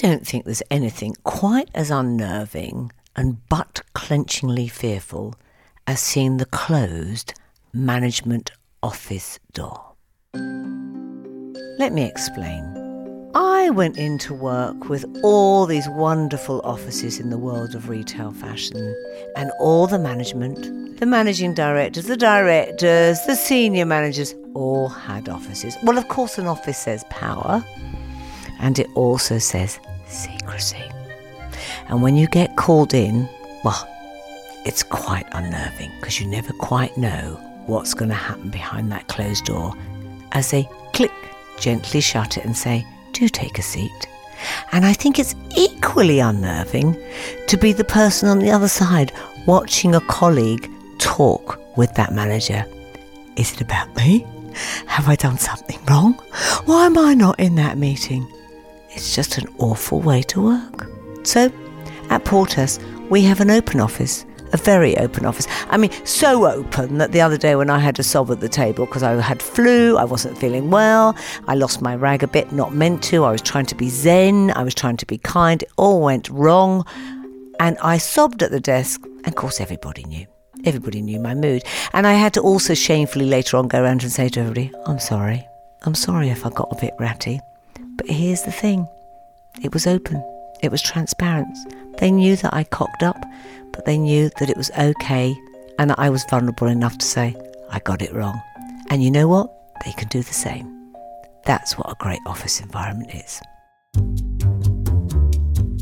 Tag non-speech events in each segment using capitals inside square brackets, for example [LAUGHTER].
don't think there's anything quite as unnerving and butt clenchingly fearful as seeing the closed management office door. Let me explain. I went into work with all these wonderful offices in the world of retail fashion, and all the management, the managing directors, the directors, the senior managers all had offices. Well, of course, an office says power, and it also says secrecy. And when you get called in, well, it's quite unnerving because you never quite know what's going to happen behind that closed door as they click, gently shut it and say, do take a seat. And I think it's equally unnerving to be the person on the other side watching a colleague talk with that manager. Is it about me? Have I done something wrong? Why am I not in that meeting? It's just an awful way to work. So, at Portas, we have an open office a very open office. I mean, so open that the other day when I had to sob at the table because I had flu, I wasn't feeling well, I lost my rag a bit, not meant to. I was trying to be zen, I was trying to be kind. It all went wrong. And I sobbed at the desk, and of course, everybody knew. Everybody knew my mood. And I had to also shamefully later on go around and say to everybody, I'm sorry. I'm sorry if I got a bit ratty. But here's the thing it was open, it was transparent. They knew that I cocked up, but they knew that it was okay and that I was vulnerable enough to say, I got it wrong. And you know what? They can do the same. That's what a great office environment is.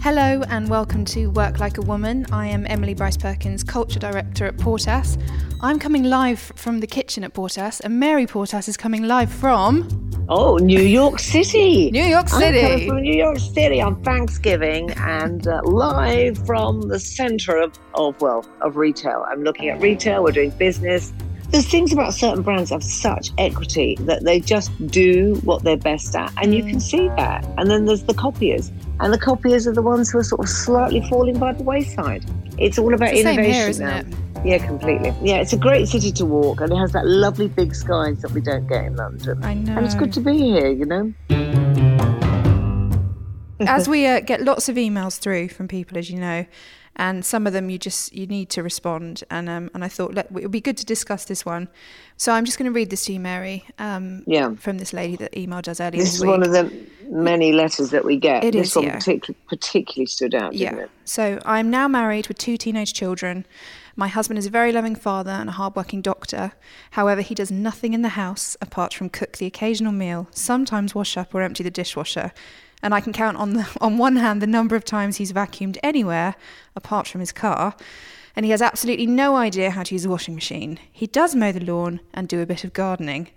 Hello and welcome to Work Like a Woman. I am Emily Bryce Perkins, Culture Director at Portas. I'm coming live from the kitchen at Portas, and Mary Portas is coming live from. Oh, New York City. New York City. I'm coming from New York City on Thanksgiving and uh, live from the center of, of, well, of retail. I'm looking at retail, we're doing business. There's things about certain brands have such equity that they just do what they're best at, and you can see that. And then there's the copiers, and the copiers are the ones who are sort of slightly falling by the wayside. It's all about It's innovation here, now. it? Yeah, completely. Yeah, it's a great city to walk, and it has that lovely big skies that we don't get in London. I know. And it's good to be here, you know. As [LAUGHS] we uh, get lots of emails through from people, as you know, and some of them you just you need to respond, and um, and I thought let, it would be good to discuss this one. So I'm just going to read this to you, Mary. Um, Yeah. From this lady that emailed us earlier This this is week. one of the many letters that we get. It this is, one yeah. partic- particularly stood out, didn't Yeah. it? So I'm now married with two teenage children. My husband is a very loving father and a hardworking doctor. However, he does nothing in the house apart from cook the occasional meal, sometimes wash up or empty the dishwasher. And I can count on the, [LAUGHS] on one hand the number of times he's vacuumed anywhere apart from his car. And he has absolutely no idea how to use a washing machine. He does mow the lawn and do a bit of gardening.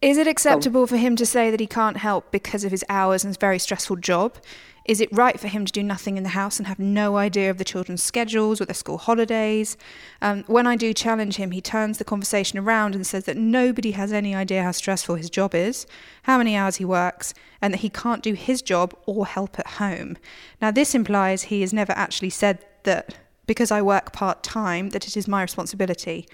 Is it acceptable for him to say that he can't help because of his hours and his very stressful job? Is it right for him to do nothing in the house and have no idea of the children's schedules or their school holidays? Um, when I do challenge him, he turns the conversation around and says that nobody has any idea how stressful his job is, how many hours he works, and that he can't do his job or help at home. Now, this implies he has never actually said that because I work part time, that it is my responsibility.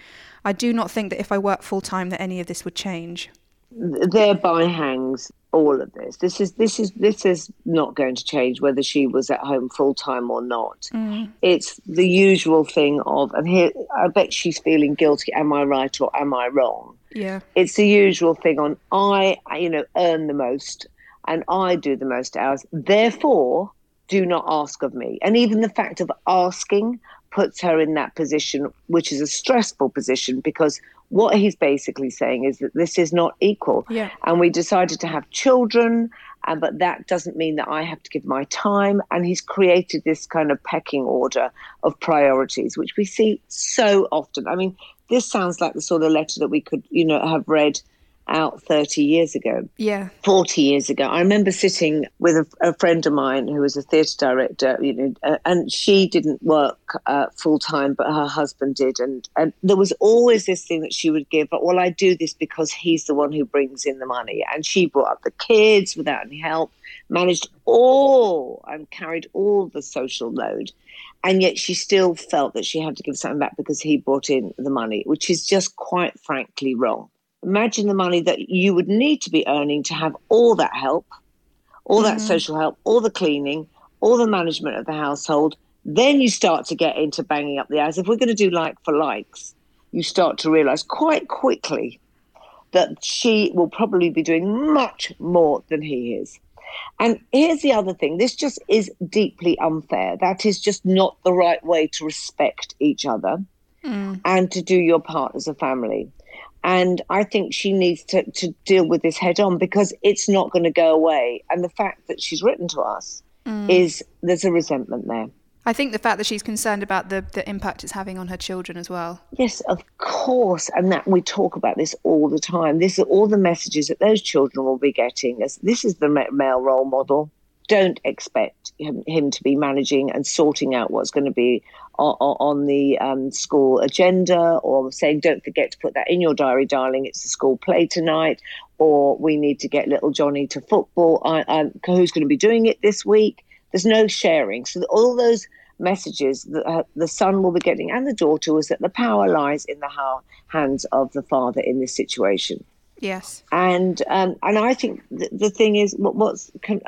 I do not think that if I work full time, that any of this would change. Thereby hangs all of this. This is this is this is not going to change whether she was at home full time or not. Mm. It's the usual thing of, and here I bet she's feeling guilty. Am I right or am I wrong? Yeah. it's the usual thing on I, you know, earn the most and I do the most hours. Therefore, do not ask of me. And even the fact of asking puts her in that position, which is a stressful position because what he's basically saying is that this is not equal. Yeah. And we decided to have children, and but that doesn't mean that I have to give my time. And he's created this kind of pecking order of priorities, which we see so often. I mean, this sounds like the sort of letter that we could, you know, have read out 30 years ago. Yeah. 40 years ago. I remember sitting with a, a friend of mine who was a theatre director, you know, uh, and she didn't work uh, full time, but her husband did. And, and there was always this thing that she would give, but well, I do this because he's the one who brings in the money. And she brought up the kids without any help, managed all and carried all the social load. And yet she still felt that she had to give something back because he brought in the money, which is just quite frankly wrong imagine the money that you would need to be earning to have all that help, all that social help, all the cleaning, all the management of the household. Then you start to get into banging up the hours. If we're going to do like for likes, you start to realize quite quickly that she will probably be doing much more than he is. And here's the other thing this just is deeply unfair. That is just not the right way to respect each other mm. and to do your part as a family. And I think she needs to, to deal with this head on because it's not going to go away. And the fact that she's written to us mm. is there's a resentment there. I think the fact that she's concerned about the, the impact it's having on her children as well. Yes, of course. And that we talk about this all the time. This are all the messages that those children will be getting. As this is the male role model. Don't expect him, him to be managing and sorting out what's going to be on, on the um, school agenda, or saying, "Don't forget to put that in your diary, darling. It's the school play tonight." Or we need to get little Johnny to football. I, who's going to be doing it this week? There's no sharing. So all those messages that uh, the son will be getting and the daughter was that the power lies in the ha- hands of the father in this situation. Yes. And um, and I think th- the thing is, what, what's can,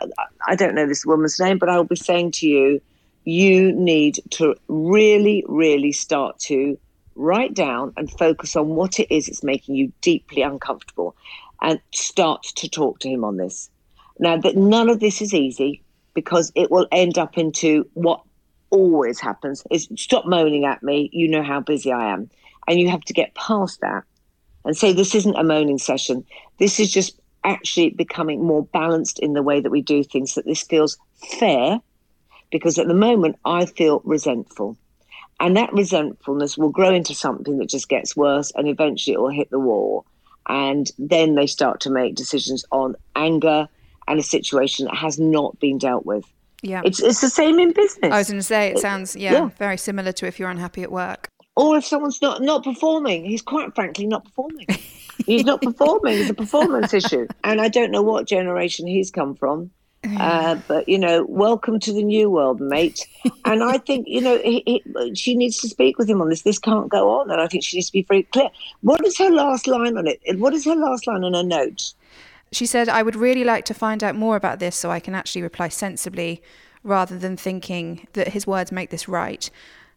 I don't know this woman's name, but I will be saying to you, you need to really, really start to write down and focus on what it is that's making you deeply uncomfortable, and start to talk to him on this. Now, that none of this is easy because it will end up into what always happens is stop moaning at me. You know how busy I am. And you have to get past that and say, this isn't a moaning session. This is just actually becoming more balanced in the way that we do things, that this feels fair. Because at the moment, I feel resentful. And that resentfulness will grow into something that just gets worse and eventually it will hit the wall. And then they start to make decisions on anger, and a situation that has not been dealt with. Yeah. It's, it's the same in business. I was going to say, it sounds, yeah, yeah, very similar to if you're unhappy at work. Or if someone's not, not performing, he's quite frankly not performing. he's not performing. It's a performance issue. And I don't know what generation he's come from. Uh, but you know, welcome to the new world, mate. and I think you know he, he, she needs to speak with him on this. This can't go on, and I think she needs to be very clear. What is her last line on it? What is her last line on her note? She said, I would really like to find out more about this so I can actually reply sensibly rather than thinking that his words make this right.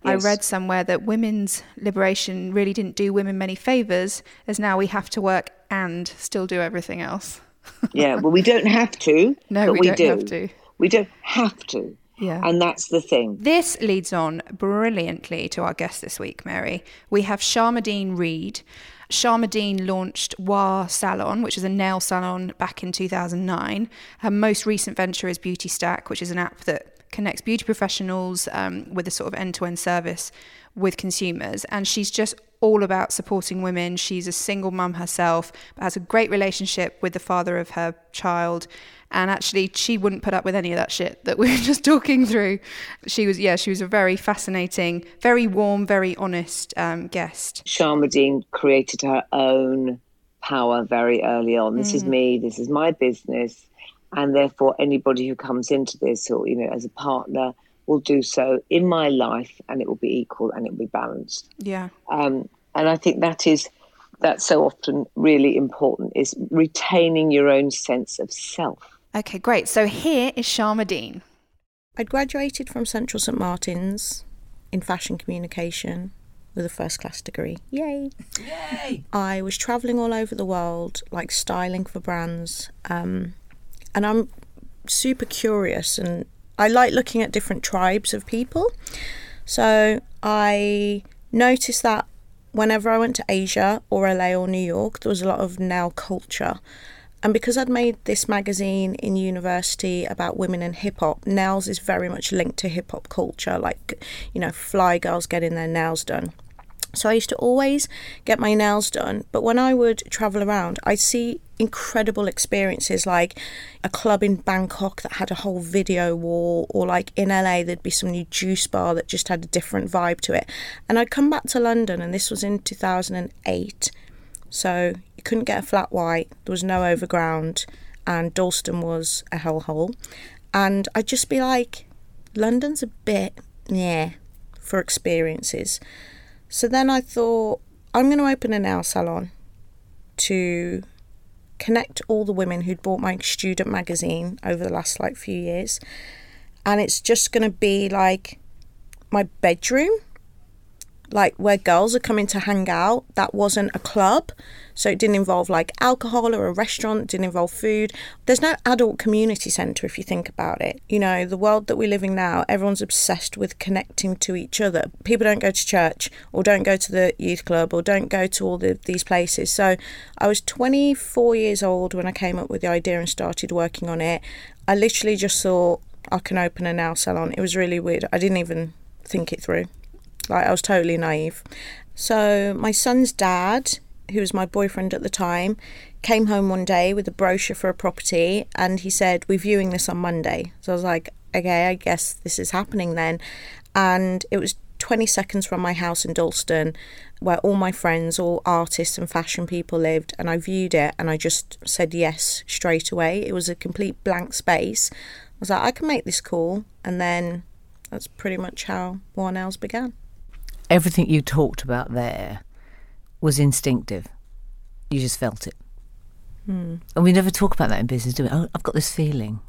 Yes. I read somewhere that women's liberation really didn't do women many favours, as now we have to work and still do everything else. [LAUGHS] yeah, well, we don't have to. No, but we, we don't do. have to. We don't have to. Yeah. And that's the thing. This leads on brilliantly to our guest this week, Mary. We have Sharmadean Reid. Sharmadean launched WAH Salon, which is a nail salon back in 2009. Her most recent venture is Beautystack, which is an app that connects beauty professionals um, with a sort of end to end service with consumers. And she's just all about supporting women. She's a single mum herself, but has a great relationship with the father of her child and actually she wouldn't put up with any of that shit that [LAUGHS] we were just talking through she was yeah she was a very fascinating very warm very honest um, guest sharmadean created her own power very early on this mm. is me this is my business and therefore anybody who comes into this or you know as a partner will do so in my life and it will be equal and it will be balanced yeah um, and i think that is that's so often really important is retaining your own sense of self Okay, great. So here is Sharmadean. I'd graduated from Central St Martin's in fashion communication with a first class degree. Yay! Yay! I was travelling all over the world, like styling for brands. Um, and I'm super curious and I like looking at different tribes of people. So I noticed that whenever I went to Asia or LA or New York, there was a lot of nail culture. And because I'd made this magazine in university about women and hip hop, nails is very much linked to hip hop culture, like, you know, fly girls getting their nails done. So I used to always get my nails done, but when I would travel around, I'd see incredible experiences like a club in Bangkok that had a whole video wall, or like in LA, there'd be some new juice bar that just had a different vibe to it. And I'd come back to London, and this was in 2008, so you couldn't get a flat white, there was no overground, and Dalston was a hellhole. And I'd just be like, London's a bit, yeah, for experiences. So then I thought, I'm going to open a nail salon to connect all the women who'd bought my student magazine over the last like few years. And it's just going to be like my bedroom like where girls are coming to hang out. That wasn't a club. So it didn't involve like alcohol or a restaurant, it didn't involve food. There's no adult community centre if you think about it. You know, the world that we're living now, everyone's obsessed with connecting to each other. People don't go to church or don't go to the youth club or don't go to all the, these places. So I was 24 years old when I came up with the idea and started working on it. I literally just thought I can open a nail salon. It was really weird. I didn't even think it through. Like I was totally naive. So my son's dad, who was my boyfriend at the time, came home one day with a brochure for a property and he said, We're viewing this on Monday. So I was like, Okay, I guess this is happening then. And it was 20 seconds from my house in Dalston, where all my friends, all artists and fashion people lived. And I viewed it and I just said yes straight away. It was a complete blank space. I was like, I can make this cool. And then that's pretty much how WAH began everything you talked about there was instinctive. You just felt it. Hmm. And we never talk about that in business, do we? Oh, I've got this feeling.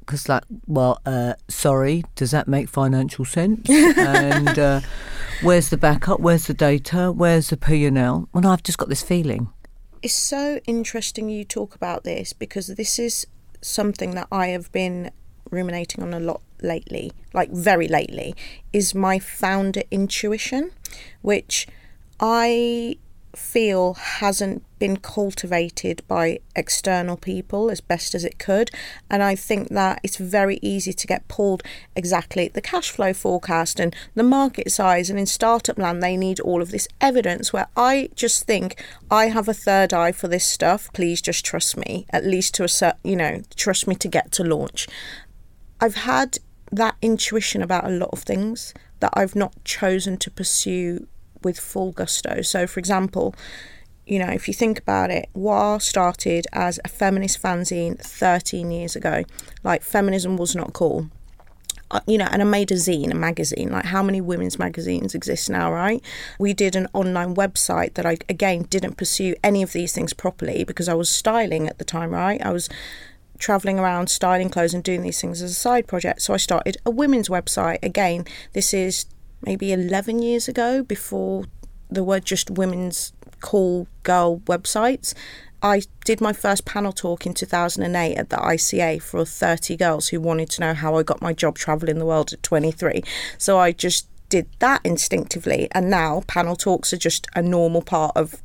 Because, like, well, uh, sorry, does that make financial sense? and uh, [LAUGHS] where's the backup? Where's the data? Where's the P&L? Well, no, I've just got this feeling. It's so interesting you talk about this because this is something that I have been ruminating on a lot lately, like very lately, is my founder intuition, which I feel hasn't been cultivated by external people as best as it could. And I think that it's very easy to get pulled exactly the cash flow forecast and the market size. And in startup land, they need all of this evidence where I just think I have a third eye for this stuff. Please just trust me, at least to a certain, you know, trust me to get to launch. I've had that intuition about a lot of things that I've not chosen to pursue with full gusto. So, for example, you know, if you think about it, WAH started as a feminist fanzine 13 years ago. Like, feminism was not cool. Uh, you know, and I made a zine, a magazine. Like, how many women's magazines exist now, right? We did an online website that I, again, didn't pursue any of these things properly because I was styling at the time, right? I was traveling around styling clothes and doing these things as a side project. So I started a women's website. Again, this is maybe 11 years ago before there were just women's cool girl websites. I did my first panel talk in 2008 at the ICA for 30 girls who wanted to know how I got my job traveling the world at 23. So I just did that instinctively, and now panel talks are just a normal part of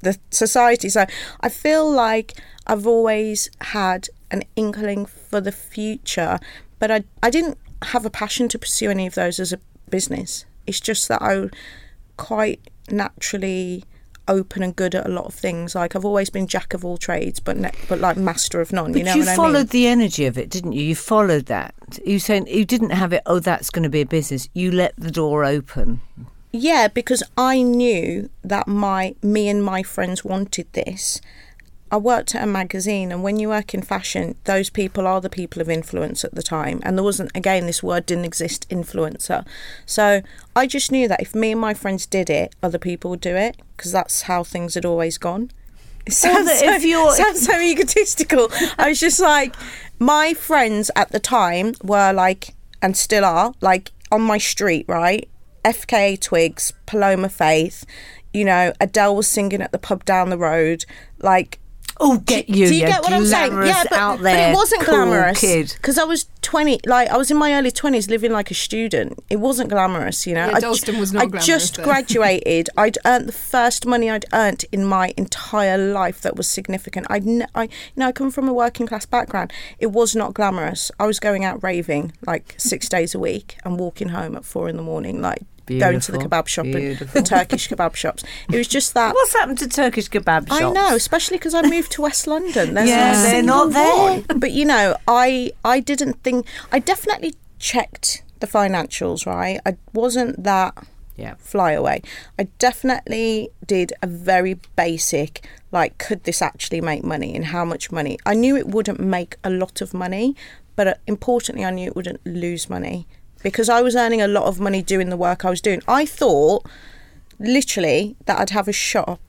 the society. So I feel like I've always had an inkling for the future, but I, I didn't have a passion to pursue any of those as a business. It's just that I'm quite naturally open and good at a lot of things. Like I've always been jack of all trades, but ne- but like master of none. But you know, you followed I mean? the energy of it, didn't you? You followed that. You saying you didn't have it. Oh, that's going to be a business. You let the door open. Yeah, because I knew that my me and my friends wanted this, I worked at a magazine, and when you work in fashion, those people are the people of influence at the time. And there wasn't, again, this word didn't exist, influencer. So I just knew that if me and my friends did it, other people would do it because that's how things had always gone. [LAUGHS] It sounds, so, if you're- sounds so egotistical. I was just like, my friends at the time were like, and still are, like on my street, right? FKA Twigs, Paloma Faith, you know, Adele was singing at the pub down the road. Like, Oh, get you! do you you get what I'm saying? glamorous Yeah, but, out but it wasn't cool glamorous kid. because I was 20. Like I was in my early 20s, living like a student. It wasn't glamorous, you know. Yeah, I, Dalston was not I glamorous just then. graduated. [LAUGHS] I'd earned the first money I'd earned in my entire life that was significant. I'd, ne- I, you know, I come from a working class background. It was not glamorous. I was going out raving like six days a week and walking home at four in the morning, like. Going to the kebab shop and the Turkish kebab shops. It was just that What's happened to Turkish kebab shops? I know, especially because I moved to West London. There's Yeah, they're not there. one. But you know, I I didn't think I definitely checked the financials. Right, I wasn't that Yeah. fly away. I definitely did a very basic like, could this actually make money and how much money? I knew it wouldn't make a lot of money, but uh, importantly, I knew it wouldn't lose money because I was earning a lot of money doing the work I was doing. I thought literally that I'd have a shop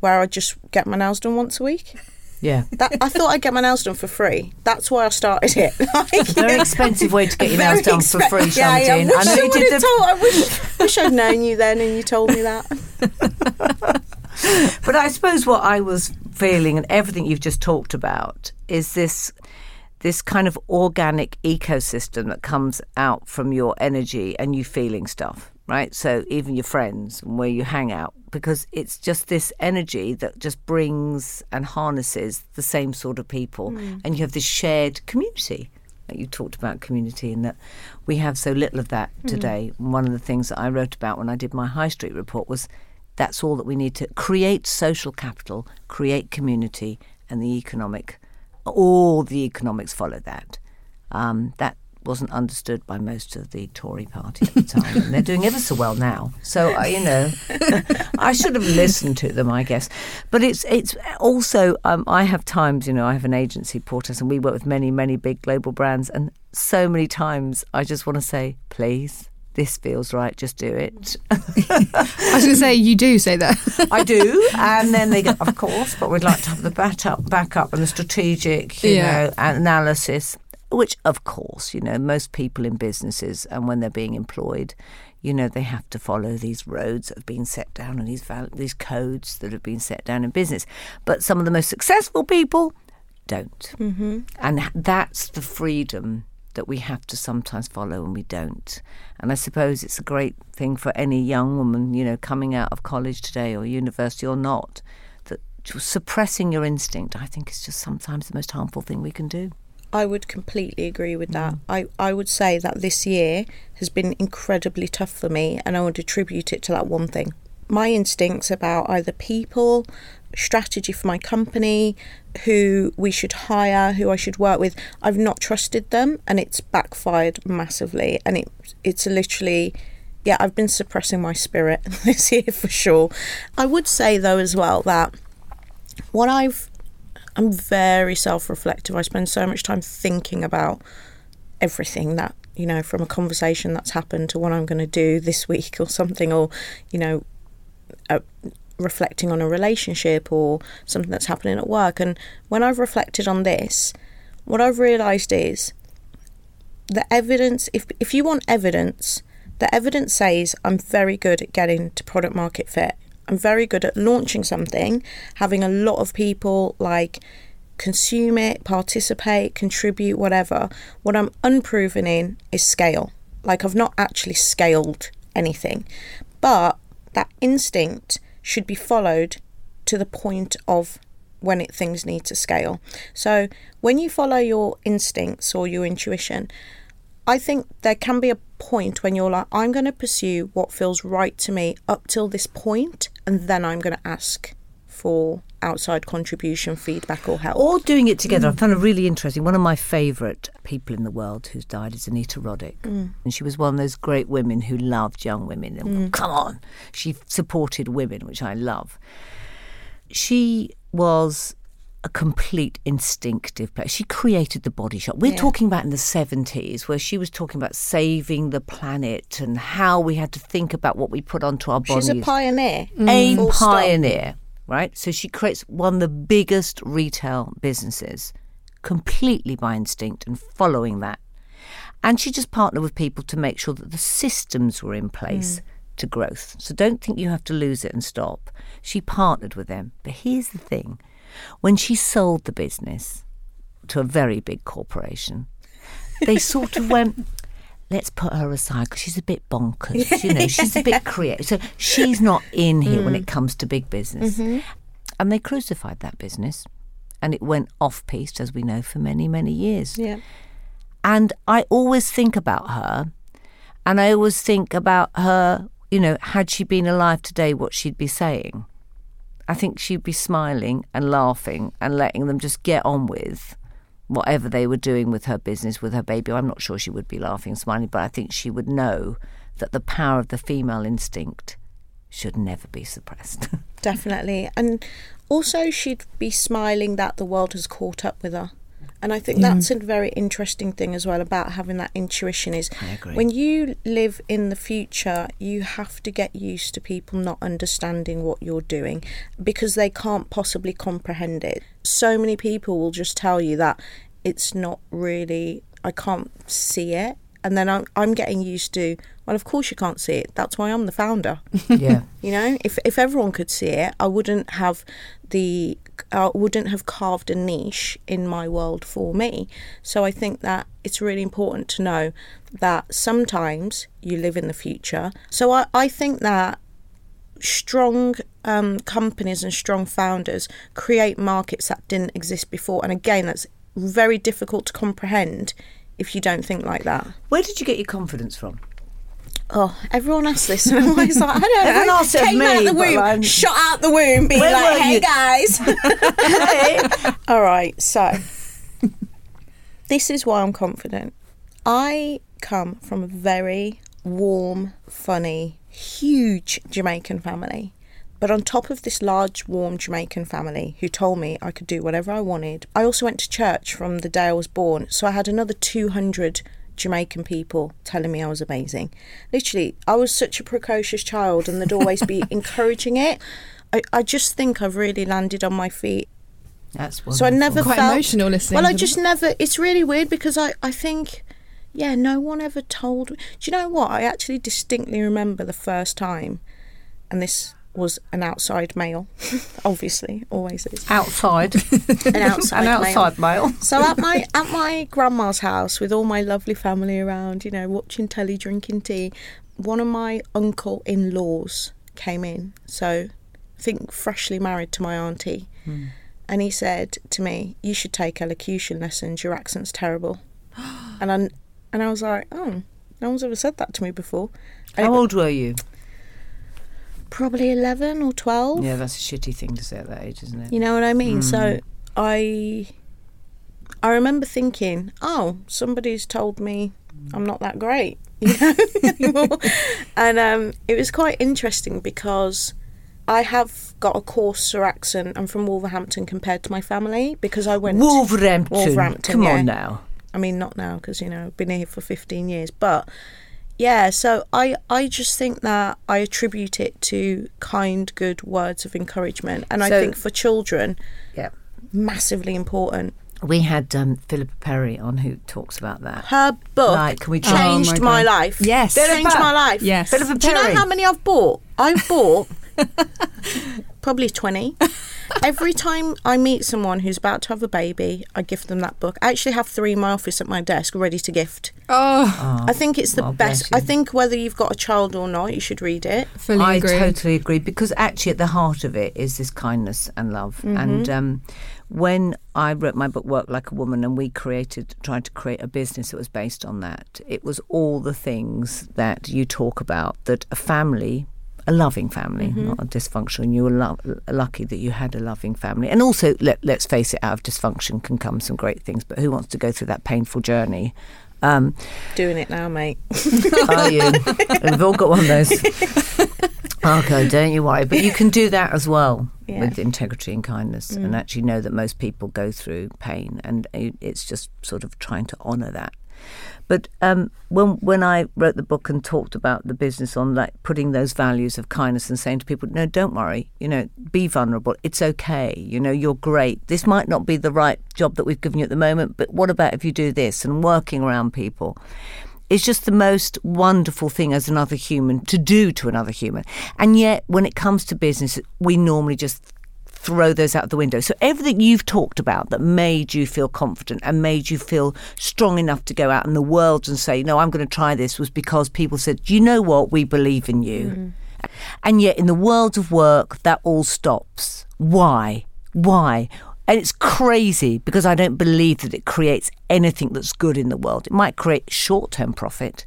where I'd just get my nails done once a week. Yeah. That, I thought I'd get my nails done for free. That's why I started it. [LAUGHS] Like, Very expensive way to get your nails done for expe- free, Yeah, yeah. Wish I know I, you would did have the told. I wish, wish I'd known you then, and you told me that. [LAUGHS] [LAUGHS] But I suppose what I was feeling and everything you've just talked about is this this kind of organic ecosystem that comes out from your energy and you feeling stuff, right? So even your friends and where you hang out because it's just this energy that just brings and harnesses the same sort of people hmm. and you have this shared community. You talked about community and that we have so little of that hmm. today. One of the things that I wrote about when I did my High Street report was that's all that we need to create social capital, create community, and the economic, all the economics follow that. Um, that wasn't understood by most of the Tory party at the time, and they're doing ever so well now. So uh, you know, [LAUGHS] I should have listened to them, I guess. But it's it's also um, I have times, you know, I have an agency, Portas, and we work with many many big global brands, and so many times I just want to say, please. This feels right. Just do it. [LAUGHS] I was going to say, you do say that. I do, [LAUGHS] and then they go, of course, but we'd like to have the back up, back up and the strategic, you Yeah. know, analysis. Which, of course, you know, most people in businesses and when they're being employed, you know, they have to follow these roads that have been set down and these val- these codes that have been set down in business. But some of the most successful people don't, mm-hmm. and that's the freedom that we have to sometimes follow and we don't. And I suppose it's a great thing for any young woman, you know, coming out of college today or university or not, that suppressing your instinct, I think, is just sometimes the most harmful thing we can do. I would completely agree with that. Mm. I, I would say that this year has been incredibly tough for me, and I would attribute it to that one thing. My instincts about either people, strategy for my company, who we should hire, who I should work with, I've not trusted them, and it's backfired massively. And it it's literally, yeah, I've been suppressing my spirit [LAUGHS] this year for sure. I would say though as well that what I've I'm very self reflective. I spend so much time thinking about everything that, you know, from a conversation that's happened to what I'm going to do this [LAUGHS] week or something, or, you know, uh, reflecting on a relationship or something that's happening at work. And when I've reflected on this, what I've realised is the evidence, if, if you want evidence, the evidence says I'm very good at getting to product market fit. I'm very good at launching something, having a lot of people like consume it, participate, contribute, whatever. What I'm unproven in is scale. Like I've not actually scaled anything. But that instinct should be followed to the point of when it, things need to scale. So when you follow your instincts or your intuition, I think there can be a point when you're like, I'm going to pursue what feels right to me up till this point, and then I'm going to ask for outside contribution, feedback, or help. Or doing it together. I found it really interesting. One of my favourite people in the world who's died is Anita Roddick. Mm. And she was one of those great women who loved young women. And mm. Come on. She supported women, which I love. She was a complete instinctive player. She created the body shop. We're talking about in the 70s, where she was talking about saving the planet and how we had to think about what we put onto our bodies She's a pioneer. a mm. Full stop. Right? So she creates one of the biggest retail businesses completely by instinct and following that. And she just partnered with people to make sure that the systems were in place mm. to growth. So don't think you have to lose it and stop. She partnered with them. But here's the thing when she sold the business to a very big corporation, they sort of went, [LAUGHS] let's put her aside because she's a bit bonkers. [LAUGHS] You know, she's a bit creative. So she's not in here when it mm. comes to big business. Mm-hmm. And they crucified that business and it went off piste, as we know, for many, many years. Yeah. And I always think about her and I always think about her, you know, had she been alive today, what she'd be saying. I think she'd be smiling and laughing and letting them just get on with whatever they were doing with her business, with her baby. I'm not sure she would be laughing smiling, but I think she would know that the power of the female instinct should never be suppressed. [LAUGHS] Definitely. And also, she'd be smiling that the world has caught up with her. And I think that's a very interesting thing as well about having that intuition is when you live in the future, you have to get used to people not understanding what you're doing because they can't possibly comprehend it. So many people will just tell you that it's not really, I can't see it. And then I'm, I'm getting used to, well, of course you can't see it. That's why I'm the founder. [LAUGHS] Yeah. You know, if if everyone could see it, I wouldn't have the I wouldn't have carved a niche in my world for me. So I think that it's really important to know that sometimes you live in the future. So I, I think that strong um, companies and strong founders create markets that didn't exist before. And again, that's very difficult to comprehend if you don't think like that. Where did you get your confidence from? Oh, everyone asks this, and I'm always like, I don't [LAUGHS] Everyone know. asks Came me, out the womb, I'm- shot out the womb, being like, "Hey you?" guys." [LAUGHS] [LAUGHS] All right, so this is why I'm confident. I come from a very warm, funny, huge Jamaican family. But on top of this large, warm Jamaican family who told me I could do whatever I wanted, I also went to church from the day I was born. So I had another 200 Jamaican people telling me I was amazing. Literally, I was such a precocious child and they'd always be [LAUGHS] encouraging it. I, I just think I've really landed on my feet. That's So I never Quite felt emotional listening Well, I to just never. It's really weird because I I think, yeah, no one ever told. Do you know what? I actually distinctly remember the first time, and this was an outside male, [LAUGHS] obviously, always is outside. [LAUGHS] an outside An male. outside male. So at my at my grandma's house with all my lovely family around, you know, watching telly, drinking tea, one of my uncle in laws came in. So I think freshly married to my auntie. Hmm. And he said to me, You should take elocution lessons, your accent's terrible. [GASPS] and I and I was like, Oh, no one's ever said that to me before. How old were you? Probably eleven or twelve. Yeah, that's a shitty thing to say at that age, isn't it? You know what I mean? So I I remember thinking, oh, somebody's told me I'm not that great, [LAUGHS] you know, and um, it was quite interesting because I have got a coarser accent. I'm from Wolverhampton compared to my family because I went. Wolverhampton. Wolverhampton, Come yeah. on now. I mean, not now because you know I've been here for 15 years, but yeah. So I I just think that I attribute it to kind, good words of encouragement, and I think for children, Yeah. massively important. We had um, Philippa Perry on who talks about that. Her book Right, can we Oh changed my my, life. Yes. changed my life. Yes. Philippa Do you know how many I've bought? I've bought [LAUGHS] probably 20. [LAUGHS] Every time I meet someone who's about to have a baby, I gift them that book. I actually have three in my office at my desk ready to gift. Oh, I think it's the well, best. I think whether you've got a child or not, you should read it. fully I agree. totally agree because actually at the heart of it is this kindness and love. Mm-hmm. And um, when I wrote my book Work Like a Woman and we created tried to create a business that was based on that, it was all the things that you talk about that a family a loving family, Mm-hmm. not a dysfunctional. You were lo- lucky that you had a loving family, and also let, let's face it, out of dysfunction can come some great things. But who wants to go through that painful journey? Um, Doing it now, mate. [LAUGHS] are you? We've all got one of those. [LAUGHS] Okay, don't you worry. But you can do that as well Yeah. with integrity and kindness, and actually know that most people go through pain, and it's just sort of trying to honour that. But um, when when I wrote the book and talked about the business on like putting those values of kindness and saying to people, no, don't worry, you know, be vulnerable. It's okay. You know, you're great. This might not be the right job that we've given you at the moment, but what about if you do this and working around people? It's just the most wonderful thing as another human to do to another human. And yet, when it comes to business, we normally just throw those out the window. So, everything you've talked about that made you feel confident and made you feel strong enough to go out in the world and say, No, I'm going to try this was because people said, You know what? We believe in you. Mm-hmm. And yet, in the world of work, that all stops. Why? Why? And it's crazy because I don't believe that it creates anything that's good in the world. It might create short term profit,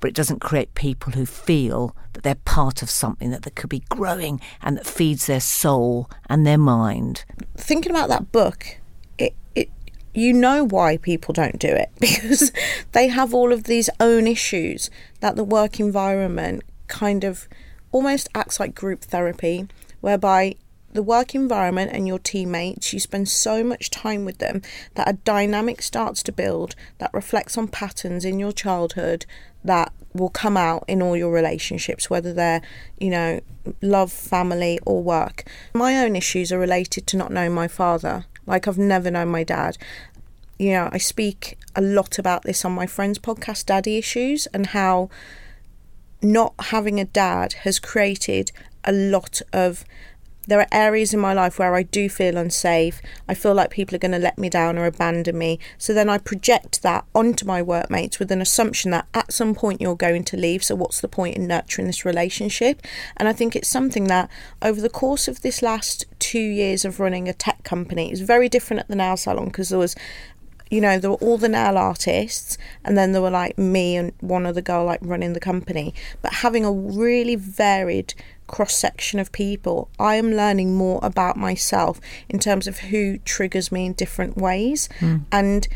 but it doesn't create people who feel that they're part of something that, that could be growing and that feeds their soul and their mind. thinking about that book, it, it you know why people don't do it [LAUGHS] because they have all of these own issues that the work environment kind of almost acts like group therapy, whereby the work environment and your teammates, you spend so much time with them that a dynamic starts to build that reflects on patterns in your childhood that will come out in all your relationships, whether they're, you know, love, family, or work. My own issues are related to not knowing my father. Like, I've never known my dad. You know, I speak a lot about this on my friend's podcast, Daddy Issues, and how not having a dad has created a lot of there are areas in my life where I do feel unsafe. I feel like people are going to let me down or abandon me. So then I project that onto my workmates with an assumption that at some point you're going to leave. So what's the point in nurturing this relationship? And I think it's something that over the course of this last two years of running a tech company, it's very different at the nail salon because there was you know, there were all the nail artists, and then there were like me and one other girl like running the company. But having a really varied cross section of people, I am learning more about myself in terms of who triggers me in different ways. Hmm. And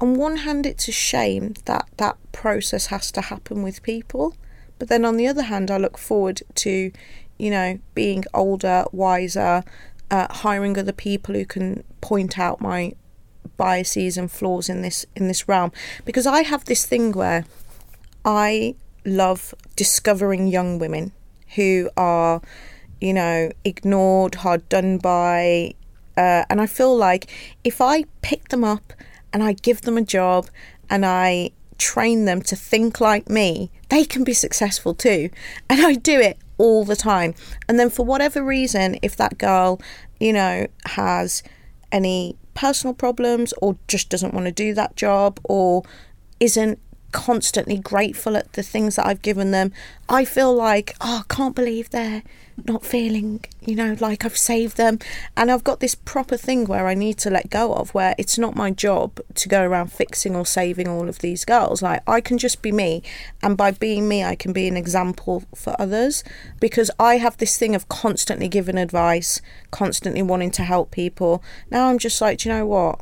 on one hand, it's a shame that that process has to happen with people. But then on the other hand, I look forward to, you know, being older, wiser, uh, hiring other people who can point out my biases and flaws in this in this realm. Because I have this thing where I love discovering young women who are you know ignored hard done by uh, and I feel like if I pick them up and I give them a job and I train them to think like me they can be successful too. [LAUGHS] And I do it all the time. And then for whatever reason if that girl you know has any personal problems or just doesn't want to do that job or isn't constantly grateful at the things that I've given them, I feel like, oh, I can't believe they're not feeling, you know, like I've saved them. And I've got this proper thing where I need to let go of, where it's not my job to go around fixing or saving all of these girls. Like, I can just be me. And by being me, I can be an example for others because I have this thing of constantly giving advice, constantly wanting to help people. Now I'm just like, you know what?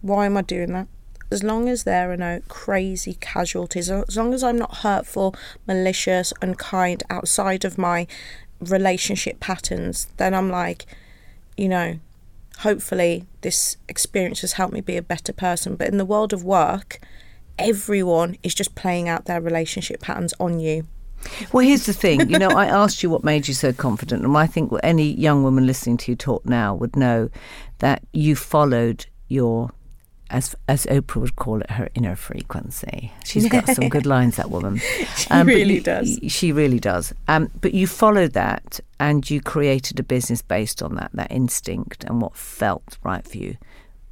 Why am I doing that? As long as there are no crazy casualties, as long as I'm not hurtful, malicious, unkind outside of my relationship patterns, then I'm like, you know, hopefully this experience has helped me be a better person. But in the world of work, everyone is just playing out their relationship patterns on you. Well, here's the thing. You know, I asked you what made you so confident, and I think any young woman listening to you talk now would know that you followed your as as Oprah would call it, her inner frequency. She's got some good [LAUGHS] lines, that woman. She really you- does. She really does. Um, but you followed that, and you created a business based on that, that instinct and what felt right for you.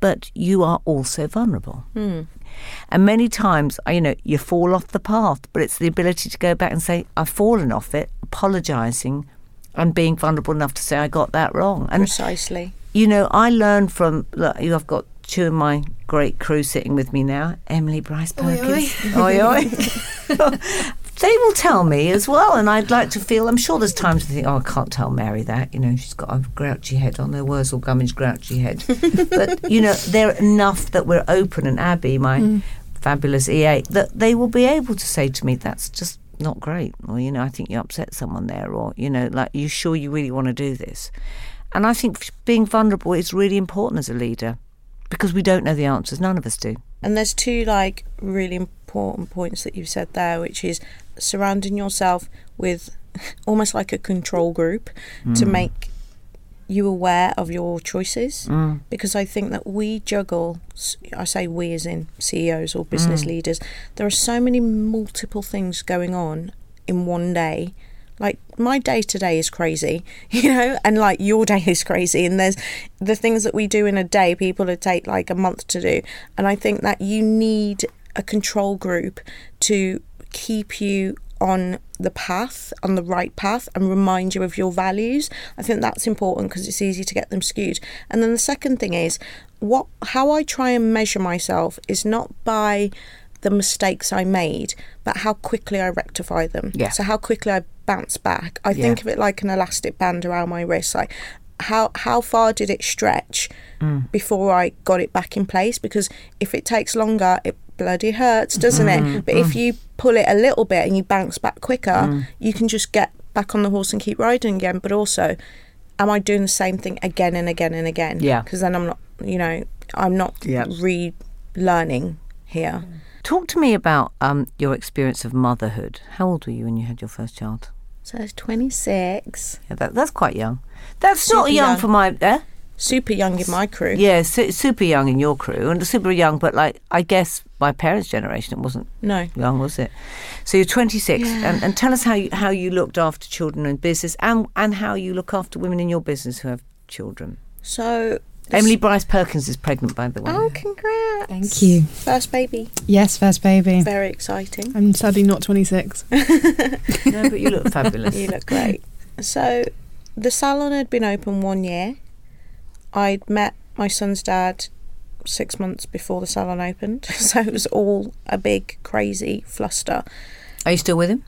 But you are also vulnerable. And many times, you know, you fall off the path, but it's the ability to go back and say, I've fallen off it, apologising, and being vulnerable enough to say, I got that wrong. And Precisely. you know, I learned from. Look, I've got two of my great crew sitting with me now. Emily Bryce Perkins. Oi, oi. [LAUGHS] they will tell me as well, and I'd like to feel. I'm sure there's times I think, oh, I can't tell Mary that. You know, she's got a grouchy head on her Wurzel Gummidge grouchy head. [LAUGHS] but you know, they're enough that we're open, and Abby, my mm. fabulous EA, that they will be able to say to me, that's just not great, or you know, I think you upset someone there, or you know, like, you sure you really want to do this? And I think being vulnerable is really important as a leader because we don't know the answers. None of us do. And there's two like really important points that you've said there, which is surrounding yourself with [LAUGHS] almost like a control group to mm. make you aware of your choices. Mm. Because I think that we juggle, I say we as in CEOs or business mm. leaders, there are so many multiple things going on in one day. Like my day today is crazy, [LAUGHS] you know, and like your day is crazy. And there's the things that we do in a day, people would take like a month to do. And I think that you need a control group to keep you on the path, on the right path, and remind you of your values. I think that's important because it's easy to get them skewed. And then the second thing is what how I try and measure myself is not by the mistakes I made, but how quickly I rectify them. Yeah. So how quickly I bounce back. I Yeah. think of it like an elastic band around my wrist. Like how how far did it stretch mm. before I got it back in place? Because if it takes longer, it bloody hurts, doesn't it? Mm-hmm. But if mm. you pull it a little bit and you bounce back quicker, mm. you can just get back on the horse and keep riding again. But also am I doing the same thing again and again and again? Yeah. Because then I'm not, you know, I'm not Yeah. relearning here. Talk to me about um, your experience of motherhood. How old were you when you had your first child? So I was 26. Yeah, that, that's quite young. That's Super not young, young. for my. Eh? Super young in my crew. Yeah, su- super young in your crew, and super young, but like I guess my parents' generation, it wasn't No. young, was it? So you're 26, Yeah. and, and tell us how you, how you looked after children in business, and and how you look after women in your business who have children. So. Emily Bryce Perkins is pregnant, by the way. Oh, congrats. Thank you. First baby. Yes, first baby. Very exciting. I'm sadly not 26. [LAUGHS] No, but you look fabulous. You look great. So, the salon had been open one year. I'd met my son's dad six months before the salon opened. [LAUGHS] So, it was all a big, crazy fluster. Are you still with him?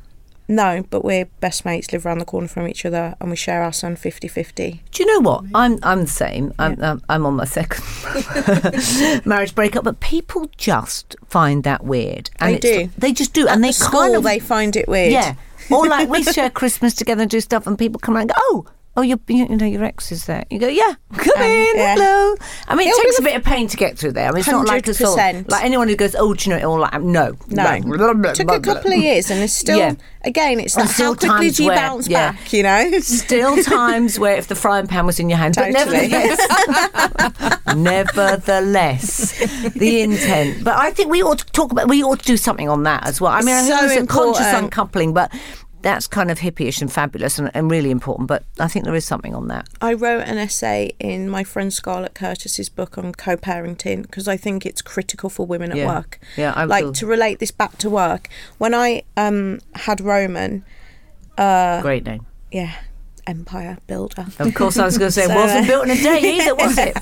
No, but we're best mates, live around the corner from each other, and we share our son 50 50. Do you know what? I'm I'm the same. I'm I'm, I'm on my second [LAUGHS] marriage breakup, but people just find that weird. And They it's- do. They just do, and they the school, kind of they find it weird. yeah. Or like we share [LAUGHS] Christmas together and do stuff, and people come around and go, "Oh, oh, your you know your ex is there." You go, "Yeah, [LAUGHS] come Um, in, yeah. hello." I mean, it It'll takes a bit of pain to get through there. I mean, it's not like a sort 100%. like anyone who goes, "Oh, do you know it all?" Like, no, No. blah, Took a couple of years, and it's [LAUGHS] still, Yeah. again, it's like, still how quickly do you where- bounce yeah. back, you know? [LAUGHS] Still times where if the frying pan was in your hand, but Totally. nevertheless, nevertheless, the intent. But I think we ought to talk about. We ought to do something on that as well. I mean, I So think it's a conscious uncoupling, but that's kind of hippyish and fabulous and, and really important. But I think there is something on that. I wrote an essay in my friend Scarlett Curtis's book on co-parenting because I think it's critical for women at Yeah. work. Yeah, I like feel- to relate this back to work. When I um had Roman, uh, Great name. yeah, empire builder. Of course, I was going to say it [LAUGHS] So, wasn't uh, built in a day either, was it?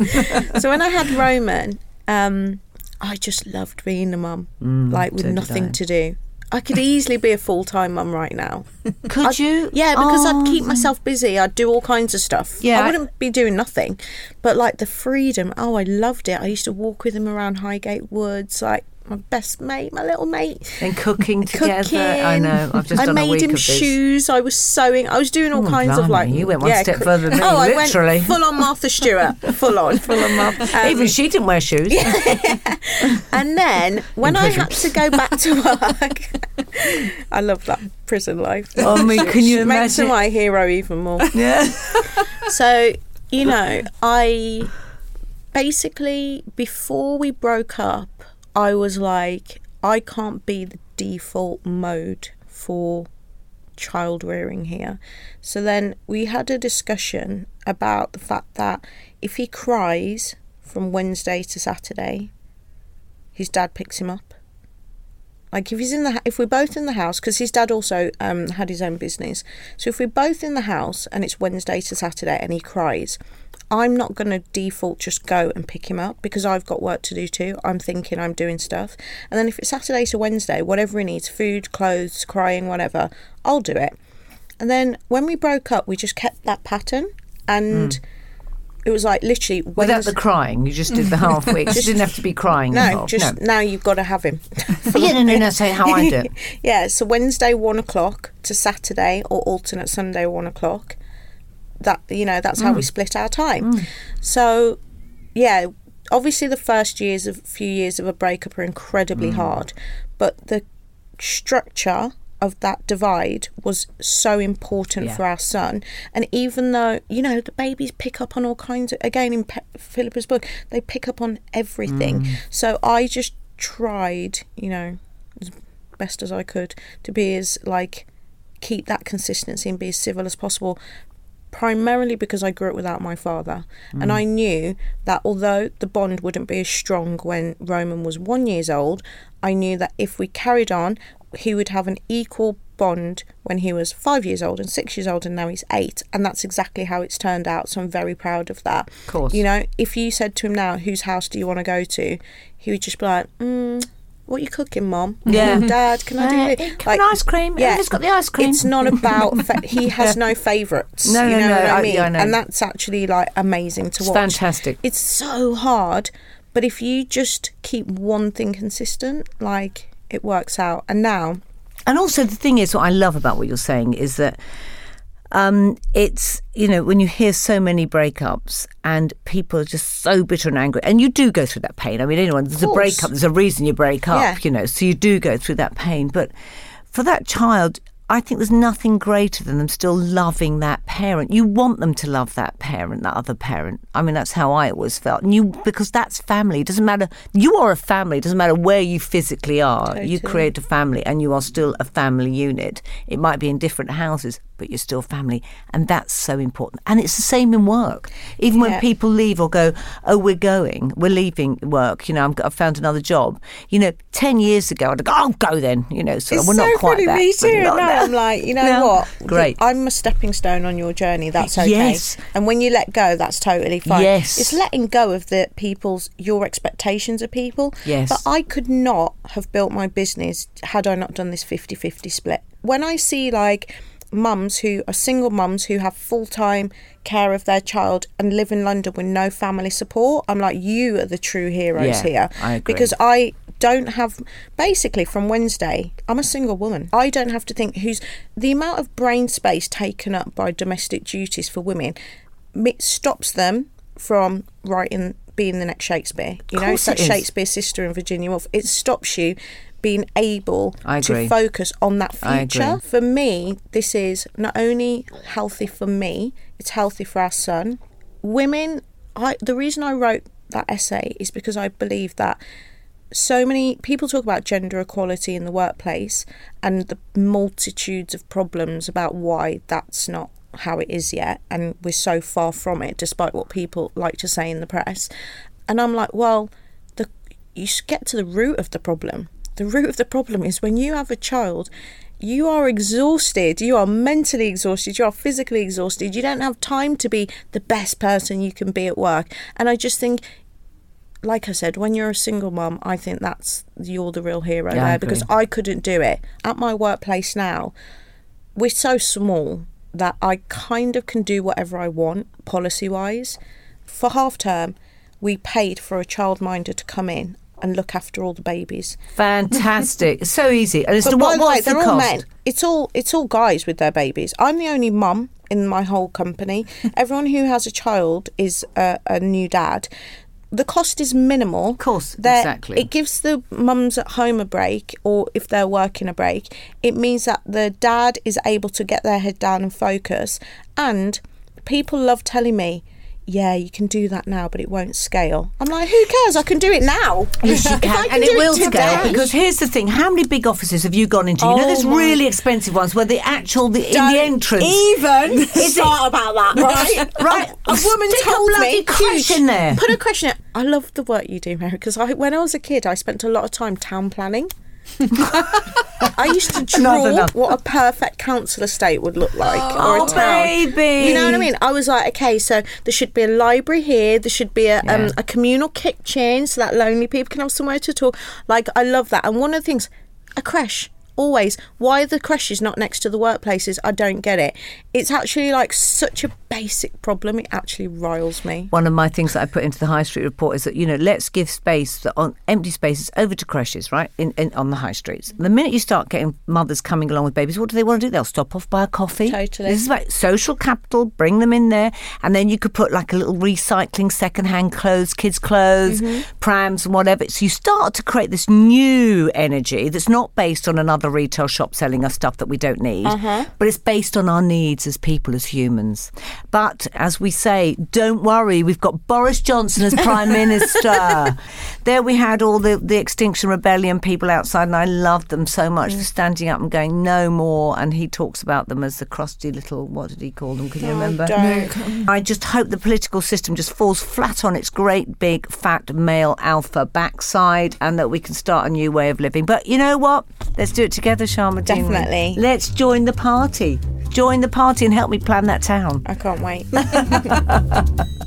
[LAUGHS] so when I had Roman, um, I just loved being a mum, like with Mm, so nothing to do. I could easily be a full time mum right now. [LAUGHS] Could you? Yeah, because Oh. I'd keep oh. myself busy. I'd do all kinds of stuff. Yeah, I- I wouldn't be doing nothing. But like the freedom, oh, I loved it. I used to walk with him around Highgate Woods, like my best mate, my little mate. And cooking [LAUGHS] together. Cooking. I know. I've just I done a made week him of this. shoes. I was sewing. I was doing all Oh, kinds of like. blimey, you went one step cr- further than [LAUGHS] oh, me, oh, I literally. went full on Martha Stewart, full on, [LAUGHS] full on Martha. Um, even she didn't wear shoes. And then when I had to go back to work, I love that prison life. Oh, I mean, can you imagine? Makes my hero even more. Yeah. So, you know, I basically, before we broke up, I was like, I can't be the default mode for child rearing here. So then we had a discussion about the fact that if he cries from Wednesday to Saturday, his dad picks him up. Like if he's in the if we're both in the house because his dad also um, had his own business. So if we're both in the house and it's Wednesday to Saturday and he cries, I'm not going to default just go and pick him up because I've got work to do too. I'm thinking I'm doing stuff. And then if it's Saturday to Wednesday, whatever he needs, food, clothes, crying, whatever, I'll do it. And then when we broke up, we just kept that pattern and it was like literally. Without the crying, you just did the [LAUGHS] half week. you didn't have to be crying. no, involved. just now you've got to have him. [LAUGHS] yeah, no, no, no. Say how I do. [LAUGHS] yeah, so Wednesday one o'clock to Saturday or alternate Sunday one o'clock. That you know, that's how we mm. split our time. Mm. So yeah, obviously the first years of few years of a breakup are incredibly mm. hard, but the structure of that divide was so important Yeah. for our son. And even though you know the babies pick up on all kinds of again in Pe- Philippa's book, they pick up on everything. Mm. So I just tried, you know, as best as I could to be as like keep that consistency and be as civil as possible primarily because I grew up without my father and mm. I knew that although the bond wouldn't be as strong when Roman was 1 years old I knew that if we carried on he would have an equal bond when he was 5 years old and 6 years old and now he's 8 and that's exactly how it's turned out so I'm very proud of that Of course. you know if you said to him now whose house do you want to go to he would just be like mm, what are you cooking, mom? [LAUGHS] Yeah. Mm, Dad, can I do Uh, it? can I ice cream? Yeah. Who's got the ice cream? It's not about. [LAUGHS] Fa- he has no favourites. No, you no, know no, what I I- mean? yeah, I know. And that's actually like amazing to It's watch. fantastic. It's so hard, but if you just keep one thing consistent, like it works out. And now, And also, the thing is, what I love about what you're saying is that um, it's you know when you hear so many breakups and people are just so bitter and angry, and you do go through that pain. I mean, anyone there's a breakup, there's a reason you break up, Yeah. you know, so you do go through that pain. But for that child, I think there's nothing greater than them still loving that parent. You want them to love that parent, that other parent. I mean, that's how I always felt. And you because that's family. It doesn't matter. You are a family. It doesn't matter where you physically are. You create a family, and you are still a family unit. It might be in different houses, but you're still family, and that's so important. And it's the same in work. Even when people leave or go, "Oh, we're going, we're leaving work," you know, I'm, I've found another job. You know, ten years ago, I'd go, "Oh, go then," you know. So It's we're so not quite that, Me too. No. I'm like, you know [LAUGHS] No. what? Great. I'm a stepping stone on your journey. That's okay. Yes. And when you let go, that's totally fine. Yes. It's letting go of the people's your expectations of people. Yes. But I could not have built my business had I not done this 50-50 split. When I see like mums who are single mums who have full-time care of their child and live in London with no family support, I'm like you are the true heroes Yeah, here. I agree. Because I don't have basically from Wednesday, I'm a single woman. I don't have to think who's the amount of brain space taken up by domestic duties for women it stops them from writing being the next Shakespeare. You know, it's that. Shakespeare's sister and Virginia Woolf. It stops you being able to focus on that future. For me, this is not only healthy for me, it's healthy for our son. Women, I the reason I wrote that essay is because I believe that so many people talk about gender equality in the workplace and the multitudes of problems about why that's not how it is yet and we're so far from it despite what people like to say in the press and i'm like well the you should get to the root of the problem the root of the problem is when you have a child you are exhausted you are mentally exhausted you are physically exhausted you don't have time to be the best person you can be at work and i just think like I said, when you're a single mum, I think that's you're the real hero Yeah, I there because. I couldn't do it. At my workplace now, we're so small that I kind of can do whatever I want policy wise. For half term, we paid for a childminder to come in and look after all the babies. Fantastic. [LAUGHS] So easy. And it's But what the way, the they're all cost? men. It's all it's all guys with their babies. I'm the only mum in my whole company. [LAUGHS] Everyone who has a child is a, a new dad. The cost is minimal. Of course, exactly. It gives the mums at home a break, or if they're working a break, it means that the dad is able to get their head down and focus. And people love telling me, "Yeah, you can do that now, but it won't scale." I'm like, "Who cares? I can do it now." [LAUGHS] Yes, you [LAUGHS] can, and it will scale. Because here's the thing: how many big offices have you gone into? You know, Oh there's really expensive ones where the actual the, in the Don't entrance. Even start about that, right? Right. [LAUGHS] A, a woman Stick told bloody me, in there. Put a question. in. I love the work you do, Mary, because I, when I was a kid, I spent a lot of time town planning. I used to [LAUGHS] draw Another one. what a perfect council estate would look like, or Oh, a town. baby. You know what I mean? I was like, okay, so there should be a library here. There should be a Yeah. um, a communal kitchen so that lonely people can have somewhere to talk. Like, I love that. And one of the things, a creche. Always, why are the creches not next to the workplaces? I don't get it. It's actually like such a basic problem. It actually riles me. One of my things that I put into the High Street report is that you know let's give space that on empty spaces over to creches, right? In, in on the high streets. The minute you start getting mothers coming along with babies, what do they want to do? They'll stop off buy a coffee. Totally. This is about social capital. Bring them in there, and then you could put like a little recycling second-hand clothes, kids' clothes, mm-hmm. prams, and whatever. So you start to create this new energy that's not based on another retail shop selling us stuff that we don't need, uh-huh. but it's based on our needs as people, as humans. But as we say, don't worry, we've got Boris Johnson as Prime [LAUGHS] Minister. There we had all the, the Extinction Rebellion people outside, and I loved them so much for mm. standing up and going, no more. And he talks about them as the crusty little, what did he call them? Can you oh, remember? don't. I just hope the political system just falls flat on its great, big, fat male alpha backside and that we can start a new way of living. But you know what? Let's do it together, Sharma. Definitely. Let's join the party. Join the party and help me plan that town. I can't wait. [LAUGHS]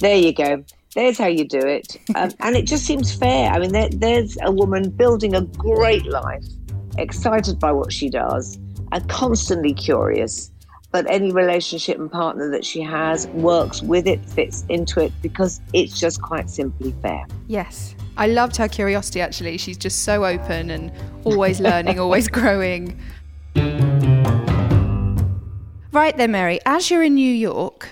There you go. There's how you do it. Um, and it just seems fair. I mean, there, there's a woman building a great life, excited by what she does, and constantly curious. But any relationship and partner that she has works with it, fits into it, because it's just quite simply fair. Yes. I loved her curiosity actually. She's just so open and always [LAUGHS] learning, always growing. Right then, Mary, as you're in New York,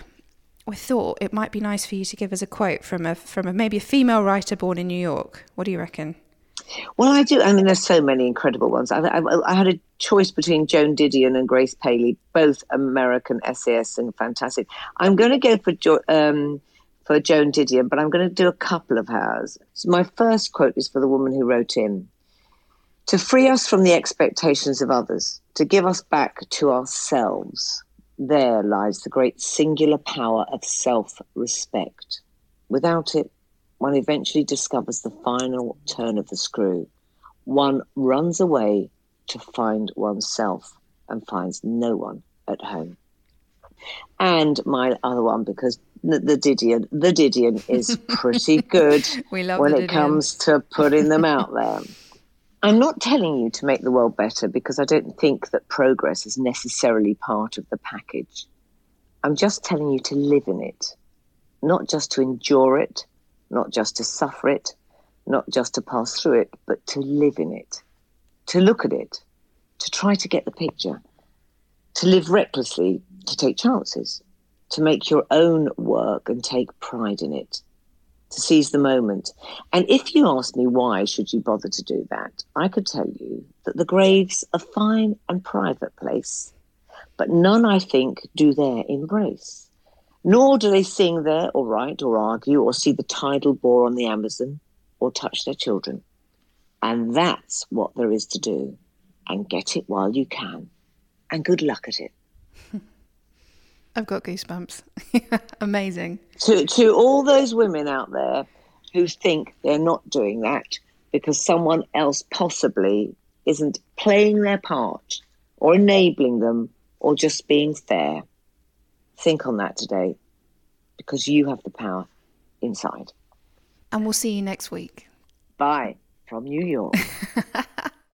we thought it might be nice for you to give us a quote from a from a, maybe a female writer born in New York. What do you reckon? Well, I do. I mean, there's so many incredible ones. I, I, I had a choice between Joan Didion and Grace Paley, both American essayists and fantastic. I'm going to go for jo- um, for Joan Didion, but I'm going to do a couple of hers. So my first quote is for the woman who wrote in To free us from the expectations of others, to give us back to ourselves, there lies the great singular power of self respect. Without it, one eventually discovers the final turn of the screw. One runs away to find oneself and finds no one at home. And my other one, because the, the Didion, the Didion is [LAUGHS] pretty good when it comes to putting them out there. I'm not telling you to make the world better because I don't think that progress is necessarily part of the package. I'm just telling you to live in it, not just to endure it, not just to suffer it, not just to pass through it, but to live in it, to look at it, to try to get the picture, to live recklessly, to take chances, to make your own work and take pride in it, to seize the moment. And if you ask me why should you bother to do that, I could tell you that the grave's a fine and private place, but none, I think, do there embrace. Nor do they sing there, or write, or argue, or see the tidal bore on the Amazon, or touch their children. And that's what there is to do. And get it while you can. And good luck at it. I've got goosebumps. [LAUGHS] Amazing. to to all those women out there who think they're not doing that because someone else possibly isn't playing their part or enabling them or just being fair. Think on that today because you have the power inside. And we'll see you next week. Bye from New York. [LAUGHS]